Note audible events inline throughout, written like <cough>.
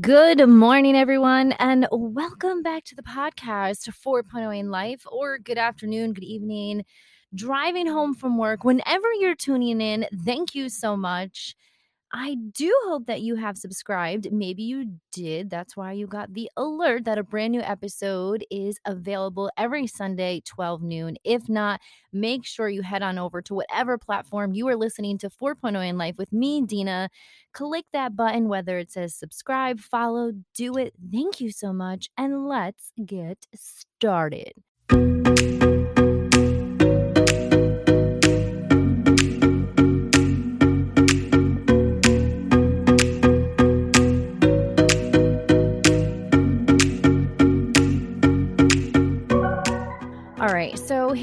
Good morning, everyone, and welcome back to the podcast 4.0 in Life, or good afternoon, good evening, driving home from work, whenever you're tuning in. Thank you so much. I do hope that you have subscribed. Maybe you did. That's why you got the alert that a brand new episode is available every Sunday, 12 noon. If not, make sure you head on over to whatever platform you are listening to 4.0 in Life with me, Dina. Click that button, whether it says subscribe, follow, do it. Thank you so much. And let's get started.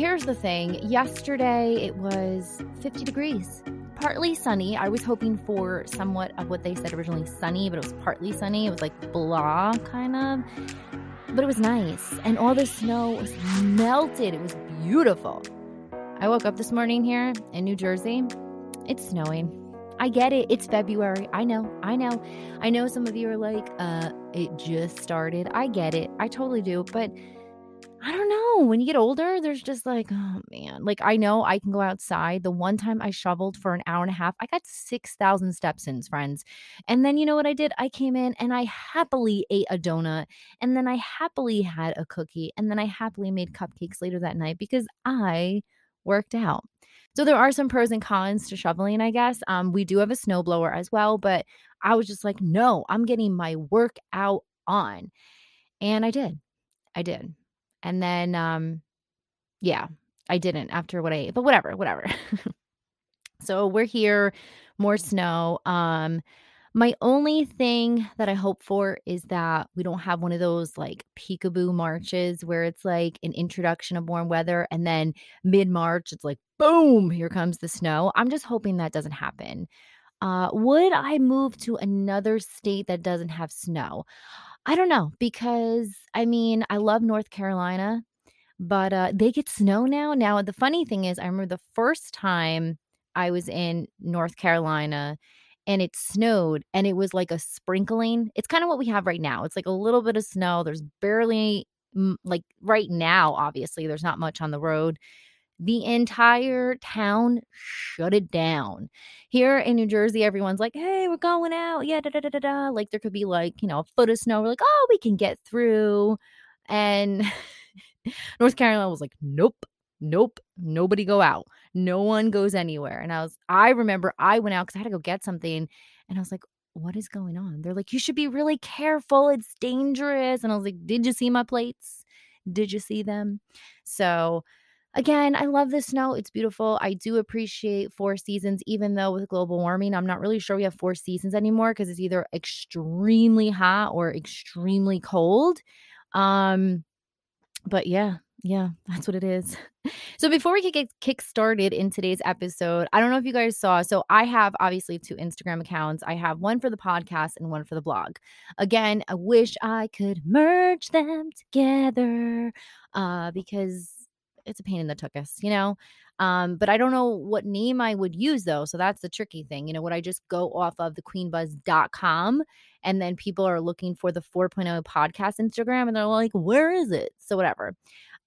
Here's the thing. Yesterday it was 50 degrees, partly sunny. I was hoping for somewhat of what they said originally sunny, but it was partly sunny. It was like blah, kind of. But it was nice. And all the snow was melted. It was beautiful. I woke up this morning here in New Jersey. It's snowing. I get it. It's February. I know. I know. I know some of you are like, uh, it just started. I get it. I totally do. But I don't know. When you get older, there's just like, oh man. Like I know I can go outside. The one time I shoveled for an hour and a half, I got 6,000 steps in, friends. And then you know what I did? I came in and I happily ate a donut. And then I happily had a cookie. And then I happily made cupcakes later that night because I worked out. So there are some pros and cons to shoveling, I guess. Um, we do have a snowblower as well, but I was just like, no, I'm getting my workout on. And I did. I did. And then, um, yeah, I didn't after what I ate, but whatever, whatever. <laughs> so we're here, more snow. Um, my only thing that I hope for is that we don't have one of those like peekaboo marches where it's like an introduction of warm weather and then mid March it's like boom, here comes the snow. I'm just hoping that doesn't happen. Uh, would I move to another state that doesn't have snow? I don't know because I mean, I love North Carolina, but uh, they get snow now. Now, the funny thing is, I remember the first time I was in North Carolina and it snowed and it was like a sprinkling. It's kind of what we have right now. It's like a little bit of snow. There's barely, like right now, obviously, there's not much on the road the entire town shut it down. Here in New Jersey, everyone's like, hey, we're going out. Yeah, da da da da da. Like there could be like, you know, a foot of snow. We're like, oh, we can get through. And <laughs> North Carolina was like, nope, nope, nobody go out. No one goes anywhere. And I was, I remember I went out because I had to go get something. And I was like, what is going on? They're like, you should be really careful. It's dangerous. And I was like, did you see my plates? Did you see them? So, Again, I love the snow. It's beautiful. I do appreciate four seasons, even though with global warming, I'm not really sure we have four seasons anymore because it's either extremely hot or extremely cold. Um, but yeah, yeah, that's what it is. <laughs> So before we get kick started in today's episode, I don't know if you guys saw. So I have obviously two Instagram accounts. I have one for the podcast and one for the blog. Again, I wish I could merge them together uh, because it's a pain in the tuchus, you know? Um, but I don't know what name I would use though. So that's the tricky thing. You know, would I just go off of the queenbuzz.com and then people are looking for the 4.0 podcast Instagram and they're like, where is it? So whatever.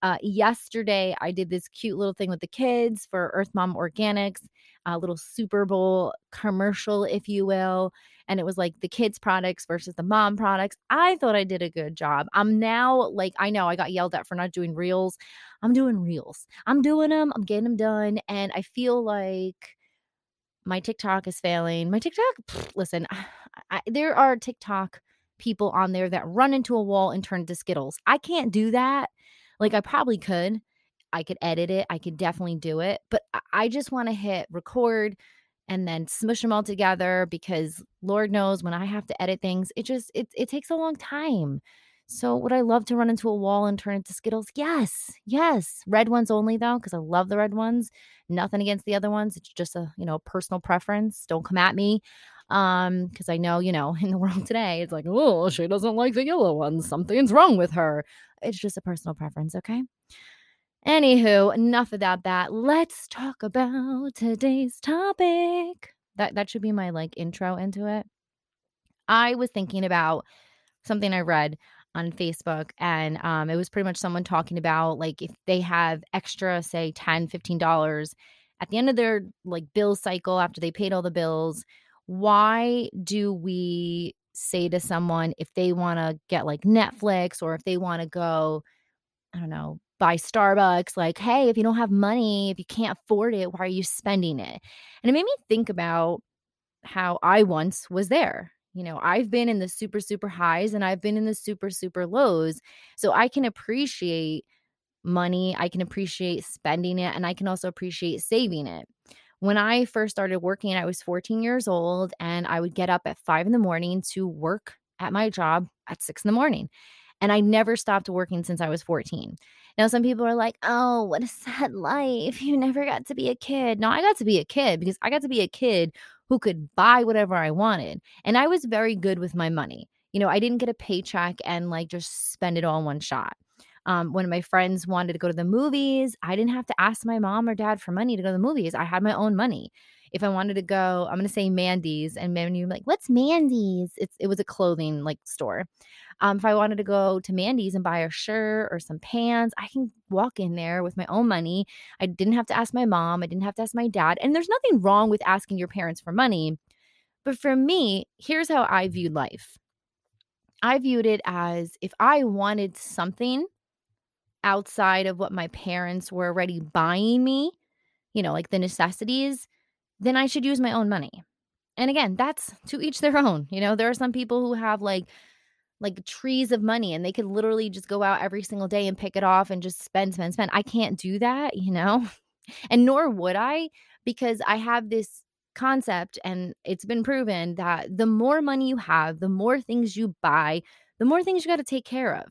Uh, yesterday, I did this cute little thing with the kids for Earth Mama Organics, a little Super Bowl commercial, if you will. And it was like the kids' products versus the mom products. I thought I did a good job. I'm now like, I know I got yelled at for not doing reels. I'm doing reels. I'm doing them, I'm getting them done. And I feel like my TikTok is failing. My TikTok, listen, <sighs> I, there are TikTok people on there that run into a wall and turn into Skittles. I can't do that. Like I probably could. I could edit it. I could definitely do it. But I just want to hit record and then smush them all together because Lord knows when I have to edit things, it just it it takes a long time. So would I love to run into a wall and turn into Skittles? Yes. Yes. Red ones only though cuz I love the red ones. Nothing against the other ones. It's just a, you know, personal preference. Don't come at me. Um cuz I know, you know, <laughs> in the world today it's like, "Oh, she doesn't like the yellow ones. Something's wrong with her." It's just a personal preference, okay? Anywho, enough about that. Let's talk about today's topic. That that should be my like intro into it. I was thinking about something I read on Facebook and um, it was pretty much someone talking about like if they have extra say 10 15 dollars at the end of their like bill cycle after they paid all the bills why do we say to someone if they want to get like Netflix or if they want to go I don't know buy Starbucks like hey if you don't have money if you can't afford it why are you spending it and it made me think about how I once was there you know, I've been in the super, super highs and I've been in the super, super lows. So I can appreciate money. I can appreciate spending it and I can also appreciate saving it. When I first started working, I was 14 years old and I would get up at five in the morning to work at my job at six in the morning. And I never stopped working since I was 14. Now, some people are like, oh, what a sad <laughs> life. You never got to be a kid. No, I got to be a kid because I got to be a kid who could buy whatever I wanted. And I was very good with my money. You know, I didn't get a paycheck and like just spend it all in one shot. Um, when my friends wanted to go to the movies, I didn't have to ask my mom or dad for money to go to the movies. I had my own money. If I wanted to go, I'm going to say Mandee's, and Mandy like, "What's Mandee's?" It's it was a clothing like store. Um, if I wanted to go to Mandee's and buy a shirt or some pants, I can walk in there with my own money. I didn't have to ask my mom. I didn't have to ask my dad. And there's nothing wrong with asking your parents for money. But for me, here's how I viewed life I viewed it as if I wanted something outside of what my parents were already buying me, you know, like the necessities, then I should use my own money. And again, that's to each their own. You know, there are some people who have like like trees of money and they could literally just go out every single day and pick it off and just spend, spend, spend. I can't do that, you know, <laughs> and nor would I because I have this concept and it's been proven that the more money you have, the more things you buy, the more things you got to take care of.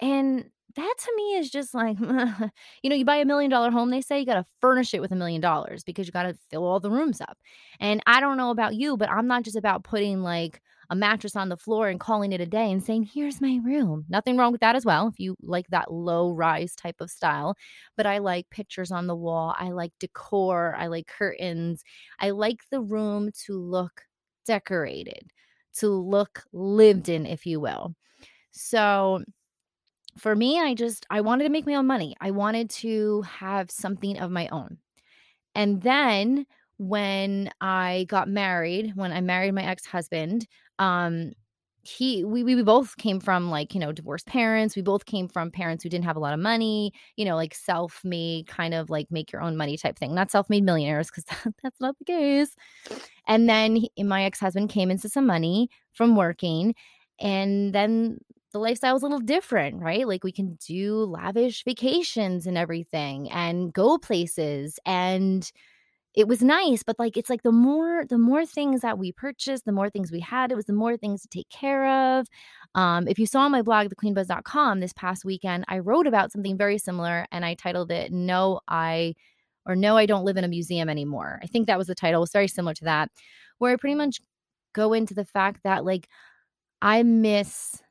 And that to me is just like, <laughs> you know, you buy a million dollar home, they say you got to furnish it with a million dollars because you got to fill all the rooms up. And I don't know about you, but I'm not just about putting like a mattress on the floor and calling it a day and saying, here's my room. Nothing wrong with that as well, if you like that low rise type of style. But I like pictures on the wall. I like decor. I like curtains. I like the room to look decorated, to look lived in, if you will. So, for me, I just I wanted to make my own money. I wanted to have something of my own. And then when I got married, when I married my ex-husband, um he we we both came from like you know divorced parents we both came from parents who didn't have a lot of money you know like self-made kind of like make your own money type thing not self-made millionaires because <laughs> that's not the case. And then he, my ex-husband came into some money from working and then the lifestyle was a little different right? Like we can do lavish vacations and everything and go places and it was nice but like it's like the more the more things that we purchased the more things we had it was the more things to take care of. Um, if you saw my blog thequeenbuzz.com this past weekend i wrote about something very similar and i titled it no i or no i don't live in a museum anymore. I think that was the title it was very similar to that where i pretty much go into the fact that like i miss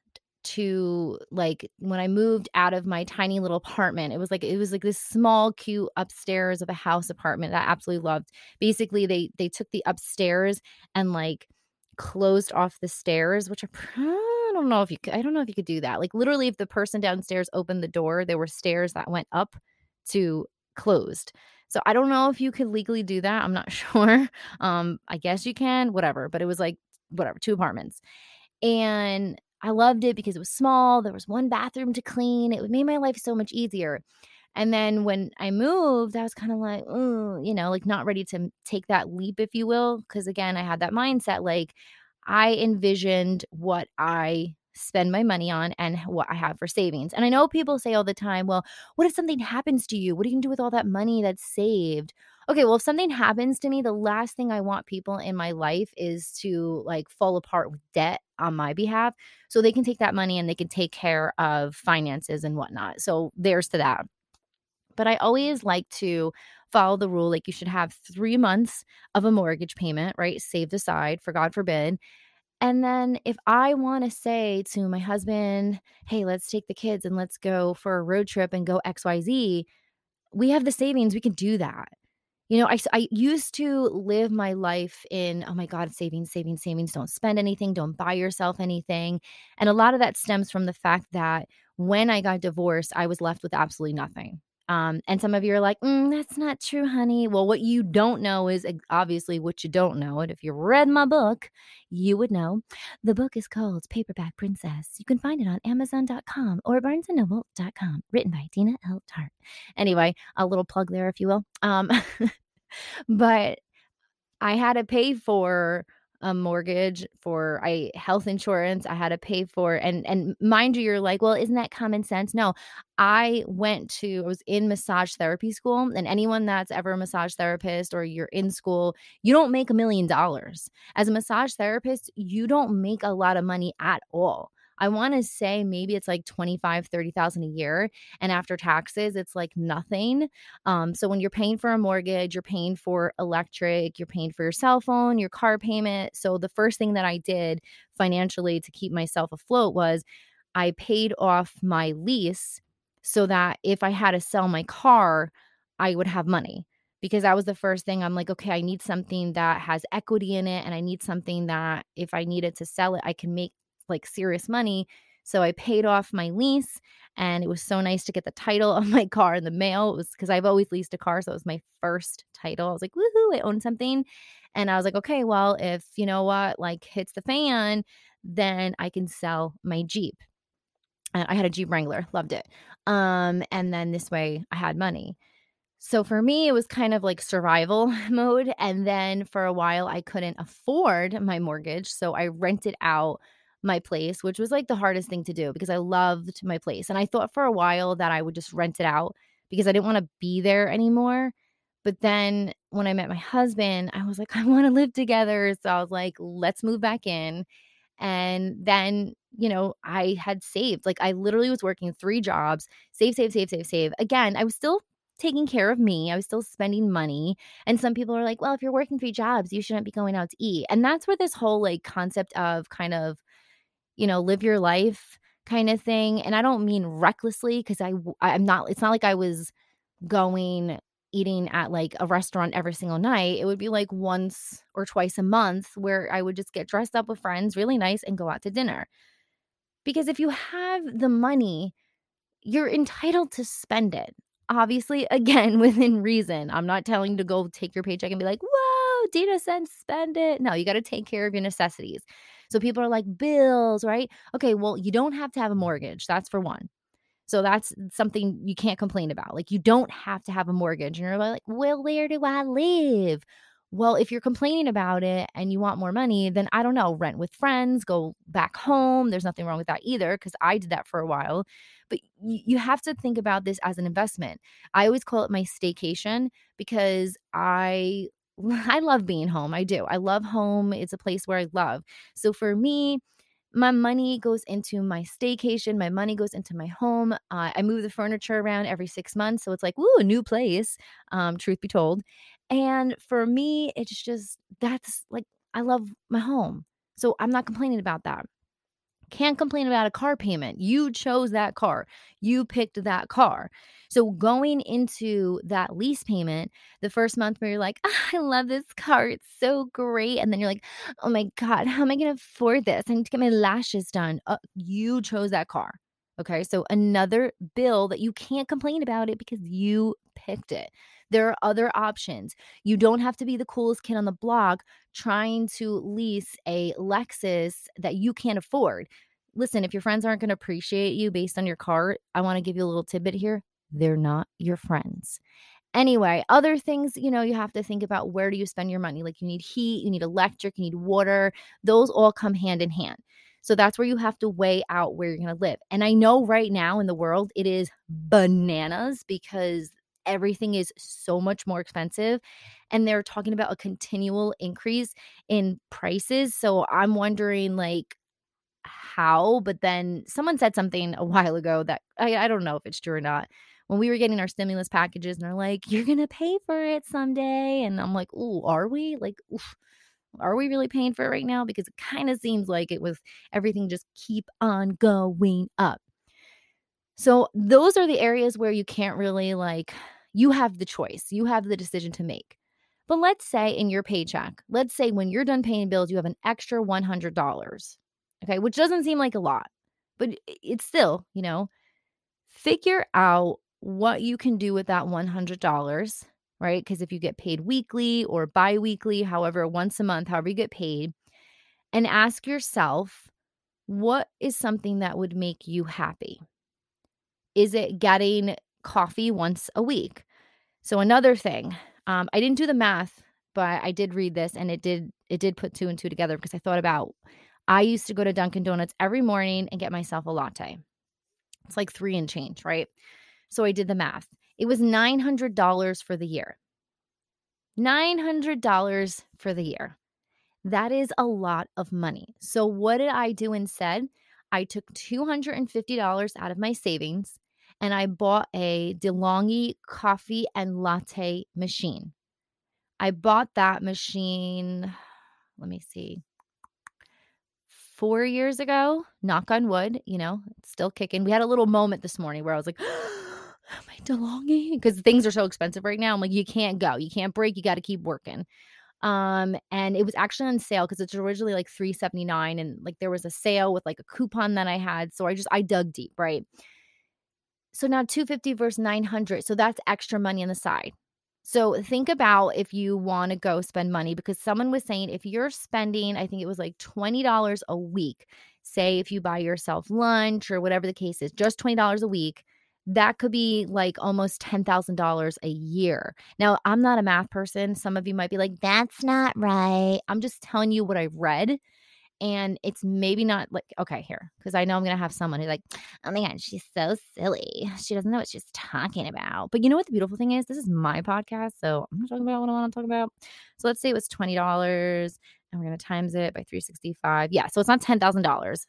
to like when I moved out of my tiny little apartment. It was like it was like this small cute upstairs of a house apartment that I absolutely loved. Basically, they they took the upstairs and like closed off the stairs, which are I don't know if you could, I don't know if you could do that. Like literally if the person downstairs opened the door, there were stairs that went up to closed. So I don't know if you could legally do that. I'm not <laughs> sure. Um I guess you can, whatever, but it was like whatever, two apartments. And I loved it because it was small. There was one bathroom to clean. It made my life so much easier. And then when I moved, I was kind of like, you know, like not ready to take that leap, if you will. Cause again, I had that mindset like I envisioned what I spend my money on and what I have for savings. And I know people say all the time, well, what if something happens to you? What are you going to do with all that money that's saved? Okay, well, if something happens to me, the last thing I want people in my life is to like fall apart with debt on my behalf. So they can take that money and they can take care of finances and whatnot. So there's to that. But I always like to follow the rule like you should have three months of a mortgage payment, right? Saved aside for God forbid. And then if I want to say to my husband, hey, let's take the kids and let's go for a road trip and go XYZ, we have the savings. We can do that you know, I, I used to live my life in, oh my God, savings, savings, savings. Don't spend anything. Don't buy yourself anything. And a lot of that stems from the fact that when I got divorced, I was left with absolutely nothing. Um, and some of you are like, mm, that's not true, honey. Well, what you don't know is obviously what you don't know. And if you read my book, you would know. The book is called Paperback Princess. You can find it on Amazon.com or BarnesandNoble.com, written by Dina L. Tart. Anyway, a little plug there, if you will. Um, <laughs> but I had to pay for a mortgage for I health insurance I had to pay for and and mind you you're like well isn't that common sense? No I went to I was in massage therapy school and anyone that's ever a massage therapist or you're in school you don't make a million dollars. As a massage therapist you don't make a lot of money at all I want to say maybe it's like 25, 30,000 a year. And after taxes, it's like nothing. Um, so when you're paying for a mortgage, you're paying for electric, you're paying for your cell phone, your car payment. So the first thing that I did financially to keep myself afloat was I paid off my lease so that if I had to sell my car, I would have money because that was the first thing I'm like, okay, I need something that has equity in it. And I need something that if I needed to sell it, I can make like serious money. So I paid off my lease and it was so nice to get the title <laughs> of my car in the mail. It was because I've always leased a car. So it was my first title. I was like, woohoo, I own something. And I was like, okay, well, if you know what, like hits the fan, then I can sell my Jeep. I had a Jeep Wrangler, loved it. Um, and then this way I had money. So for me, it was kind of like survival <laughs> mode. And then for a while, I couldn't afford my mortgage. So I rented out my place, which was like the hardest thing to do because I loved my place. And I thought for a while that I would just rent it out because I didn't want to be there anymore. But then when I met my husband, I was like, <laughs> I want to live together. So I was like, let's move back in. And then, you know, I had saved. Like I literally was working three jobs, save, save, save, save, save. Again, I was still taking care of me. I was still spending money. And some people are like, well, if you're working three jobs, you shouldn't be going out to eat. And that's where this whole like concept of kind of you know, live your life kind of thing. And I don't mean recklessly because I I'm not it's not like I was going eating at like a restaurant every single night. It would be like once or twice a month where I would just get dressed up with friends, really nice, and go out to dinner. Because if you have the money, you're entitled to spend it. Obviously, <laughs> again, within reason. I'm not telling you to go take your paycheck and be like, whoa, Dina said spend it. No, you got to take care of your necessities. So people are like, bills, right? Okay, well, you don't have to have a mortgage. That's for one. So that's something you can't complain about. Like, you don't have to have a mortgage. And you're like, well, where do I live? Well, if you're complaining about it and you want more money, then I don't know, rent with friends, go back home. There's nothing wrong with that either because I did that for a while. But you have to think about this as an investment. I always call it my staycation because I <laughs> I love being home. I do. I love home. It's a place where I love. So for me, my money goes into my staycation. My money goes into my home. Uh, I move the furniture around every six months. So it's like, ooh, a new place, um, truth be told. And for me, it's just that's like, I love my home. So I'm not complaining about that. Can't complain about a car payment. You chose that car, you picked that car. So, going into that lease payment, the first month where you're like, oh, I love this car, it's so great. And then you're like, oh my God, how am I going to afford this? I need to get my lashes done. Uh, you chose that car. Okay. So, another bill that you can't complain about it because you picked it. There are other options. You don't have to be the coolest kid on the block trying to lease a Lexus that you can't afford. Listen, if your friends aren't going to appreciate you based on your car, I want to give you a little tidbit here. They're not your friends. Anyway, other things, you know, you have to think about where do you spend your money? Like you need heat, you need electric, you need water. Those all come hand in hand. So that's where you have to weigh out where you're going to live. And I know right now in the world it is bananas because everything is so much more expensive and they're talking about a continual increase in prices so i'm wondering like how but then someone said something a while ago that I, I don't know if it's true or not when we were getting our stimulus packages and they're like you're gonna pay for it someday and i'm like oh are we? Like oof, are we really paying for it right now? Because it kind of seems like it was everything just keep on going up so those are the areas where you can't really like you have the choice. You have the decision to make. But let's say in your paycheck, let's say when you're done paying bills, you have an extra $100. Okay. Which doesn't seem like a lot, but it's still, you know, figure out what you can do with that $100, right? Because if you get paid weekly or bi weekly, however, once a month, however you get paid, and ask yourself, what is something that would make you happy? Is it getting coffee once a week? So, another thing, um, I didn't do the math, but I did read this and it did it did put two and two together because I thought about I used to go to Dunkin' Donuts every morning and get myself a latte. It's like three and change, right? So I did the math. It was $900 for the year. $900 for the year. That is a lot of money. So, what did I do instead? I took $250 out of my savings and I bought a DeLonghi coffee and latte machine. I bought that machine, <sighs> let me see, four years ago, knock on wood, you know, it's still kicking. We had a little moment this morning where I was like, <gasps> my DeLonghi? Because things are so expensive right now. I'm like, you can't go. You can't break. You got to keep working. Um, and it was actually on sale because it's originally like 379 and like there was a sale with like a coupon that I had. So I just I dug deep, right? So now 250 versus 900. So that's extra money on the side. So think about if you want to go spend money because someone was saying if you're spending, I think it was like $20 a week, say if you buy yourself lunch or whatever the case is, just $20 a week, that could be like almost $10,000 a year. Now, I'm not a math person. Some of you might be like, that's not right. I'm just telling you what I've read. And it's maybe not like, okay, here, because I know I'm to have someone who's like, oh my God, she's so silly. She doesn't know what she's talking about. But you know what the beautiful thing is? This is my podcast. So I'm not talking about what I want to talk about. So let's say it was $20 and we're to times it by 365. Yeah. So it's not $10,000.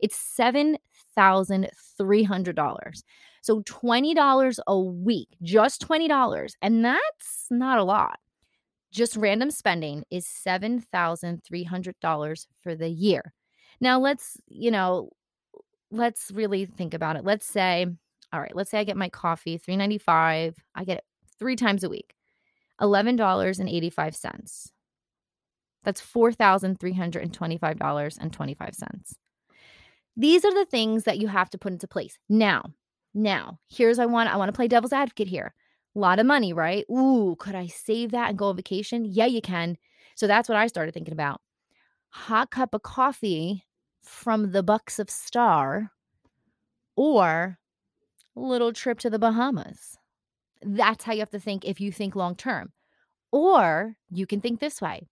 It's $7,300. So $20 a week, just $20. And that's not a lot. Just random spending is $7,300 for the year. Now let's, you know, let's really think about it. Let's say, all right, let's say I get my coffee 3.95. I get it 3 times a week. $11.85. That's $4,325.25. These are the things that you have to put into place. Now, now, here's I want I want to play devil's advocate here. Lot of money, right? Ooh, could I save that and go on vacation? Yeah, you can. So that's what I started thinking about. Hot cup of coffee from the Bucks of Star or little trip to the Bahamas. That's how you have to think if you think long term. Or you can think this way.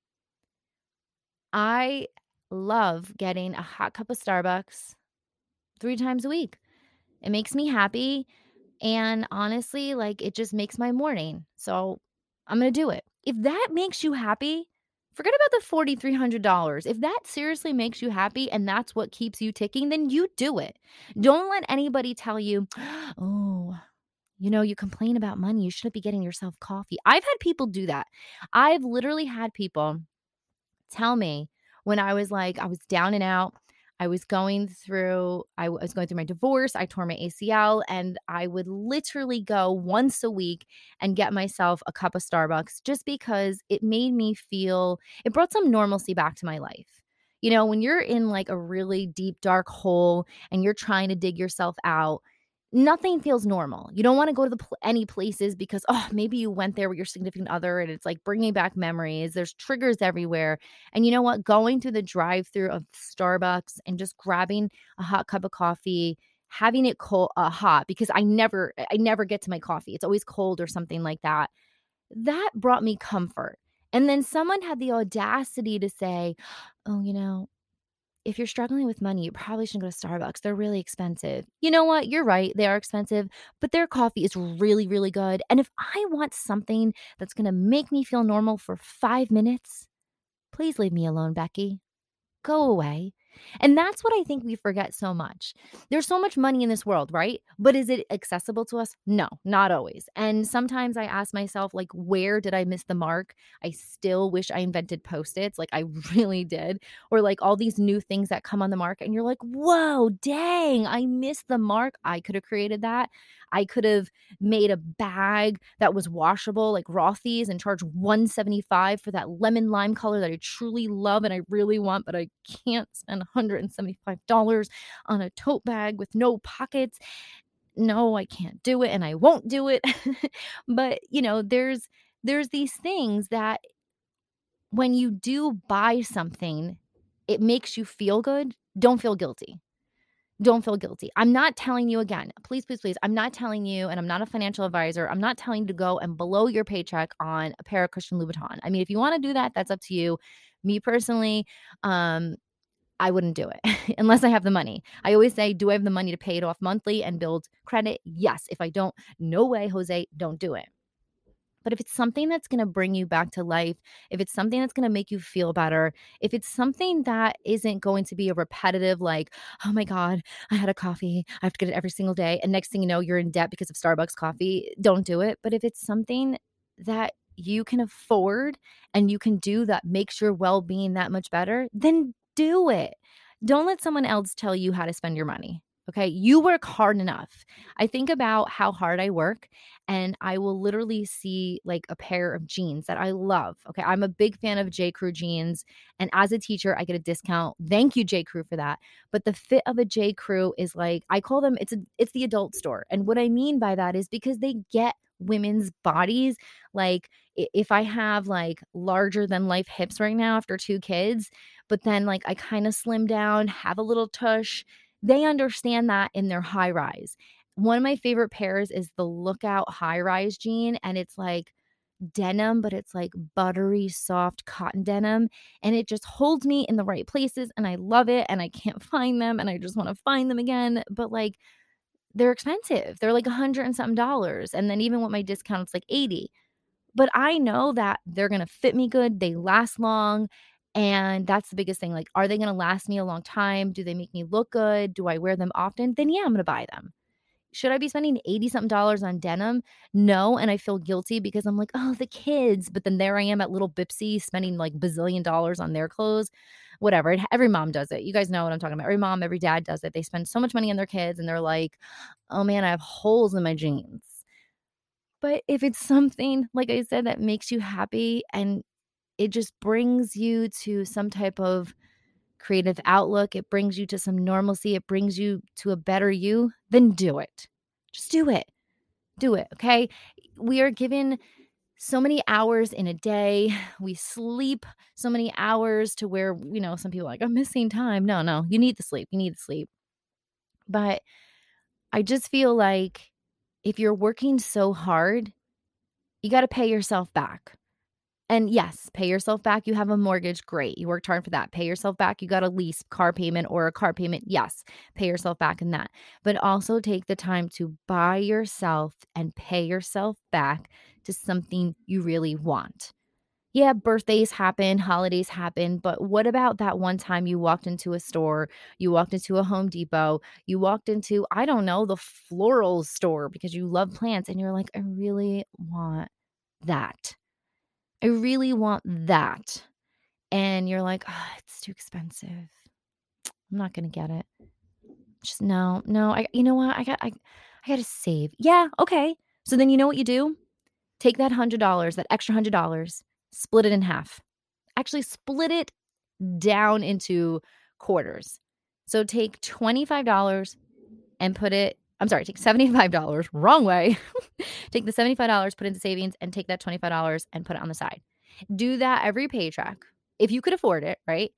I love getting a hot cup of Starbucks three times a week. It makes me happy. And honestly, like it just makes my morning. So I'm going to do it. If that makes you happy, forget about the $4,300. If that seriously makes you happy and that's what keeps you ticking, then you do it. Don't let anybody tell you, oh, you know, you complain about money. You shouldn't be getting yourself coffee. I've had people do that. I've literally had people tell me when I was like, I was down and out. I was going through I was going through my divorce, I tore my ACL and I would literally go once a week and get myself a cup of Starbucks just because it made me feel it brought some normalcy back to my life. You know, when you're in like a really deep dark hole and you're trying to dig yourself out, nothing feels normal. You don't want to go to the pl- any places because oh, maybe you went there with your significant other and it's like bringing back memories. There's triggers everywhere. And you know what? Going through the drive-through of Starbucks and just grabbing a hot cup of coffee, having it cold uh, hot because I never I never get to my coffee. It's always cold or something like that. That brought me comfort. And then someone had the audacity to say, "Oh, you know, if you're struggling with money, you probably shouldn't go to Starbucks. They're really expensive. You know what? You're right. They are expensive, but their coffee is really, really good. And if I want something that's going to make me feel normal for five minutes, please leave me alone, Becky. Go away. And that's what I think we forget so much. There's so much money in this world, right? But is it accessible to us? No, not always. And sometimes I ask myself, like, where did I miss the mark? I still wish I invented post its, like, I <laughs> really did. Or like all these new things that come on the market, and you're like, whoa, dang, I missed the mark. I could have created that. I could have made a bag that was washable like Rothy's and charged 175 for that lemon lime color that I truly love and I really want, but I can't spend $175 on a tote bag with no pockets. No, I can't do it and I won't do it. <laughs> but, you know, there's there's these things that when you do buy something, it makes you feel good. Don't feel guilty don't feel guilty. I'm not telling you again, please, please, please. I'm not telling you, and I'm not a financial advisor. I'm not telling you to go and blow your paycheck on a pair of Christian Louboutin. I mean, if you want to do that, that's up to you. Me personally, um, I wouldn't do it <laughs> unless I have the money. I always say, do I have the money to pay it off monthly and build credit? Yes. If I don't, no way, Jose, don't do it. But if it's something that's going to bring you back to life, if it's something that's going to make you feel better, if it's something that isn't going to be a repetitive, like, oh my God, I had a coffee, I have to get it every single day. And next thing you know, you're in debt because of Starbucks coffee, don't do it. But if it's something that you can afford and you can do that makes your well being that much better, then do it. Don't let someone else tell you how to spend your money. Okay. You work hard enough. I think about how hard I work and I will literally see like a pair of jeans that I love. Okay. I'm a big fan of J. Crew jeans. And as a teacher, I get a discount. Thank you, J. Crew, for that. But the fit of a J. Crew is like, I call them, it's a, it's the adult store. And what I mean by that is because they get women's bodies. Like if I have like larger than life hips right now after two kids, but then like I kind of slim down, have a little tush they understand that in their high rise. One of my favorite pairs is the Lookout high rise jean, and it's like denim, but it's like buttery, soft cotton denim. And it just holds me in the right places. And I love it. And I can't <laughs> find them. And I just want to find them again. But like, they're expensive. They're like a hundred and something dollars. And then even with my discount, it's like 80. But I know that they're going to fit me good. They last long. And that's the biggest thing. Like, are they going to last me a long time? Do they make me look good? Do I wear them often? Then, yeah, I'm going to buy them. Should I be spending 80 something dollars on denim? No. And I feel guilty because I'm like, oh, the kids. But then there I am at little Bipsy spending like bazillion dollars on their clothes. Whatever. Every mom does it. You guys know what I'm talking about. Every mom, every dad does it. They spend so much money on their kids and they're like, oh man, I have holes in my jeans. But if it's something, like I said, that makes you happy and it just brings you to some type of creative outlook. It brings you to some normalcy. It brings you to a better you. Then do it. Just do it. Do it. Okay. We are given so many hours in a day. <sighs> We sleep so many hours to where, you know, some people like, I'm missing time. No, no, you need the sleep. You need the sleep. But I just feel like if you're working so hard, you got to pay yourself back. And yes, pay yourself back. You have a mortgage. Great. You worked hard for that. Pay yourself back. You got a lease car payment or a car payment. Yes, pay yourself back in that. But also take the time to buy yourself and pay yourself back to something you really want. Yeah, birthdays happen, holidays happen, but what about that one time you walked into a store, you walked into a Home Depot, you walked into, I don't know, the floral store because you love plants and you're like, I really want that I really want that. And you're like, oh, it's too expensive. I'm not going to get it. Just no, no. I, you know what? I got, I, I got to save. Yeah. Okay. So then you know what you do? Take that hundred dollars, that extra hundred dollars, split it in half. Actually, split it down into quarters. So take $25 and put it I'm sorry, take $75, wrong way. <laughs> take the $75, put into savings, and take that $25 and put it on the side. Do that every paycheck if you could afford it, right?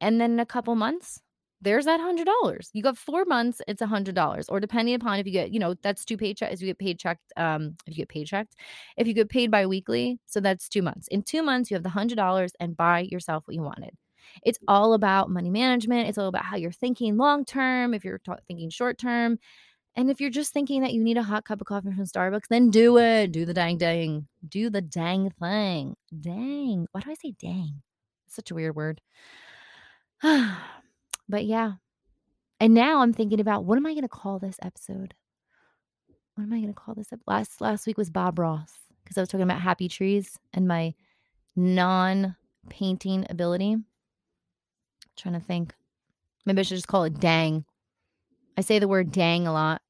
And then in a couple months, there's that hundred dollars. You got four months, it's a hundred dollars. Or depending upon if you get, you know, that's two paychecks. You get paid checked. Um, if you get paid checked, if you get paid bi-weekly, so that's two months. In two months, you have the hundred dollars and buy yourself what you wanted. It's all about money management. It's all about how you're thinking long term. If you're t- thinking short term, and if you're just thinking that you need a hot cup of coffee from Starbucks, then do it. Do the dang dang. Do the dang thing. Dang. Why do I say dang? It's such a weird word. <sighs> but yeah. And now I'm thinking about what am I going to call this episode? What am I going to call this? Last last week was Bob Ross because I was talking about happy trees and my non painting ability. I'm trying to think. Maybe I should just call it dang. I say the word dang a lot.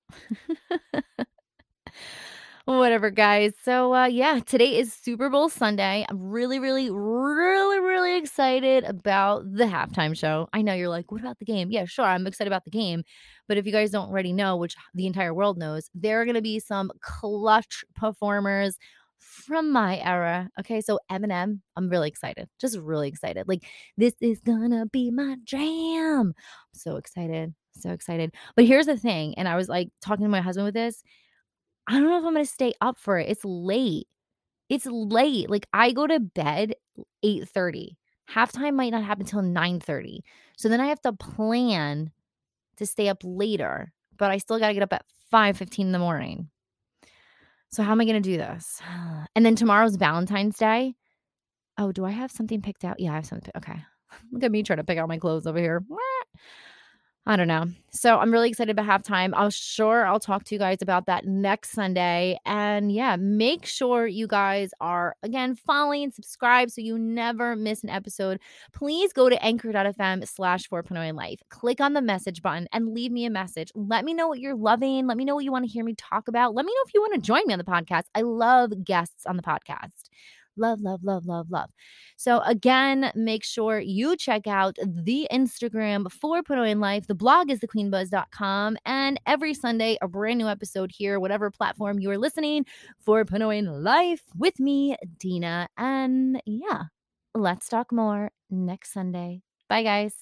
Whatever, guys. So, uh, yeah, today is Super Bowl Sunday. I'm really, really, really, really excited about the halftime show. I know you're like, what about the game? Yeah, sure. I'm excited about the game. But if you guys don't already know, which the entire world knows, there are going to be some clutch performers from my era. Okay, so Eminem, I'm really excited. Just really excited. Like, this is gonna be my jam. I'm so excited. So excited. But here's the thing, and I was like talking to my husband with this. I don't know if I'm going to stay up for it. It's late. It's late. Like I go to bed 8:30. Halftime might not happen until 9:30. So then I have to plan to stay up later, but I still got to get up at 5:15 in the morning. So how am I going to do this? <sighs> And then tomorrow's Valentine's Day. Oh, do I have something picked out? Yeah, I have something. Okay. <laughs> Look at me trying to pick out my clothes over here. I don't know. So I'm really excited about halftime. I'm sure I'll talk to you guys about that next Sunday. And yeah, make sure you guys are again following, subscribe so you never miss an episode. Please go to anchor.fm slash 4.0 life. Click on the message button and leave me a message. Let me know what you're loving. Let me know what you want to hear me talk about. Let me know if you want to join me on the podcast. I love guests on the podcast. Love, love, love, love, love. So, again, make sure you check out the Instagram for 4.0 in life. The blog is thequeenbuzz.com. And every Sunday, a brand new episode here, whatever platform you are listening, for 4.0 in life with me, Dina. And yeah, let's talk more next Sunday. Bye, guys.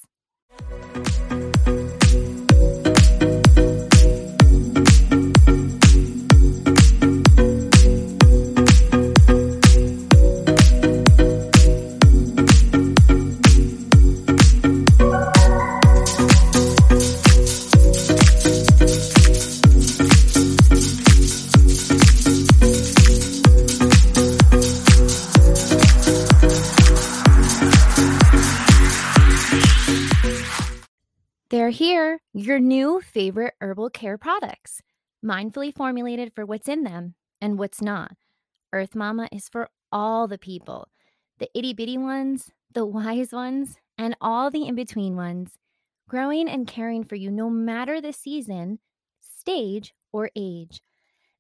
Your new favorite herbal care products, mindfully formulated for what's in them and what's not. Earth Mama is for all the people the itty bitty ones, the <laughs> wise ones, and all the in between ones, growing and caring for you no matter the season, stage, or age.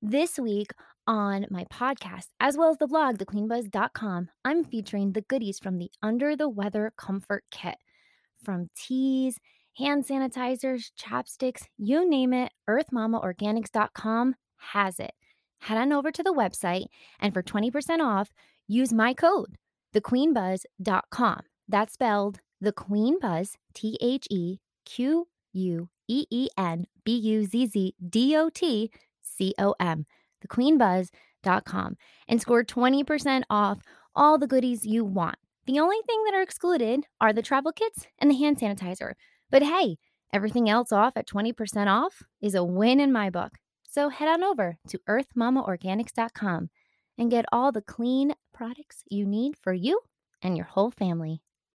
This week on my podcast, as well as the blog, thequeenbuzz.com, I'm featuring the goodies from the Under the Weather Comfort Kit. From teas, hand sanitizers, chapsticks, you name it, earthmamaorganics.com has it. Head on over to the website and for 20% off, use my code, thequeenbuzz.com. That's spelled the Queen Buzz, T H E Q U E E N B U Z Z D O T C O M, thequeenbuzz.com, and score 20% off all the goodies you want. The only thing that are excluded are the travel kits and the hand sanitizer. But hey, everything else off at 20% off is a win in my book. So head on over to earthmamaorganics.com and get all the clean products you need for you and your whole family.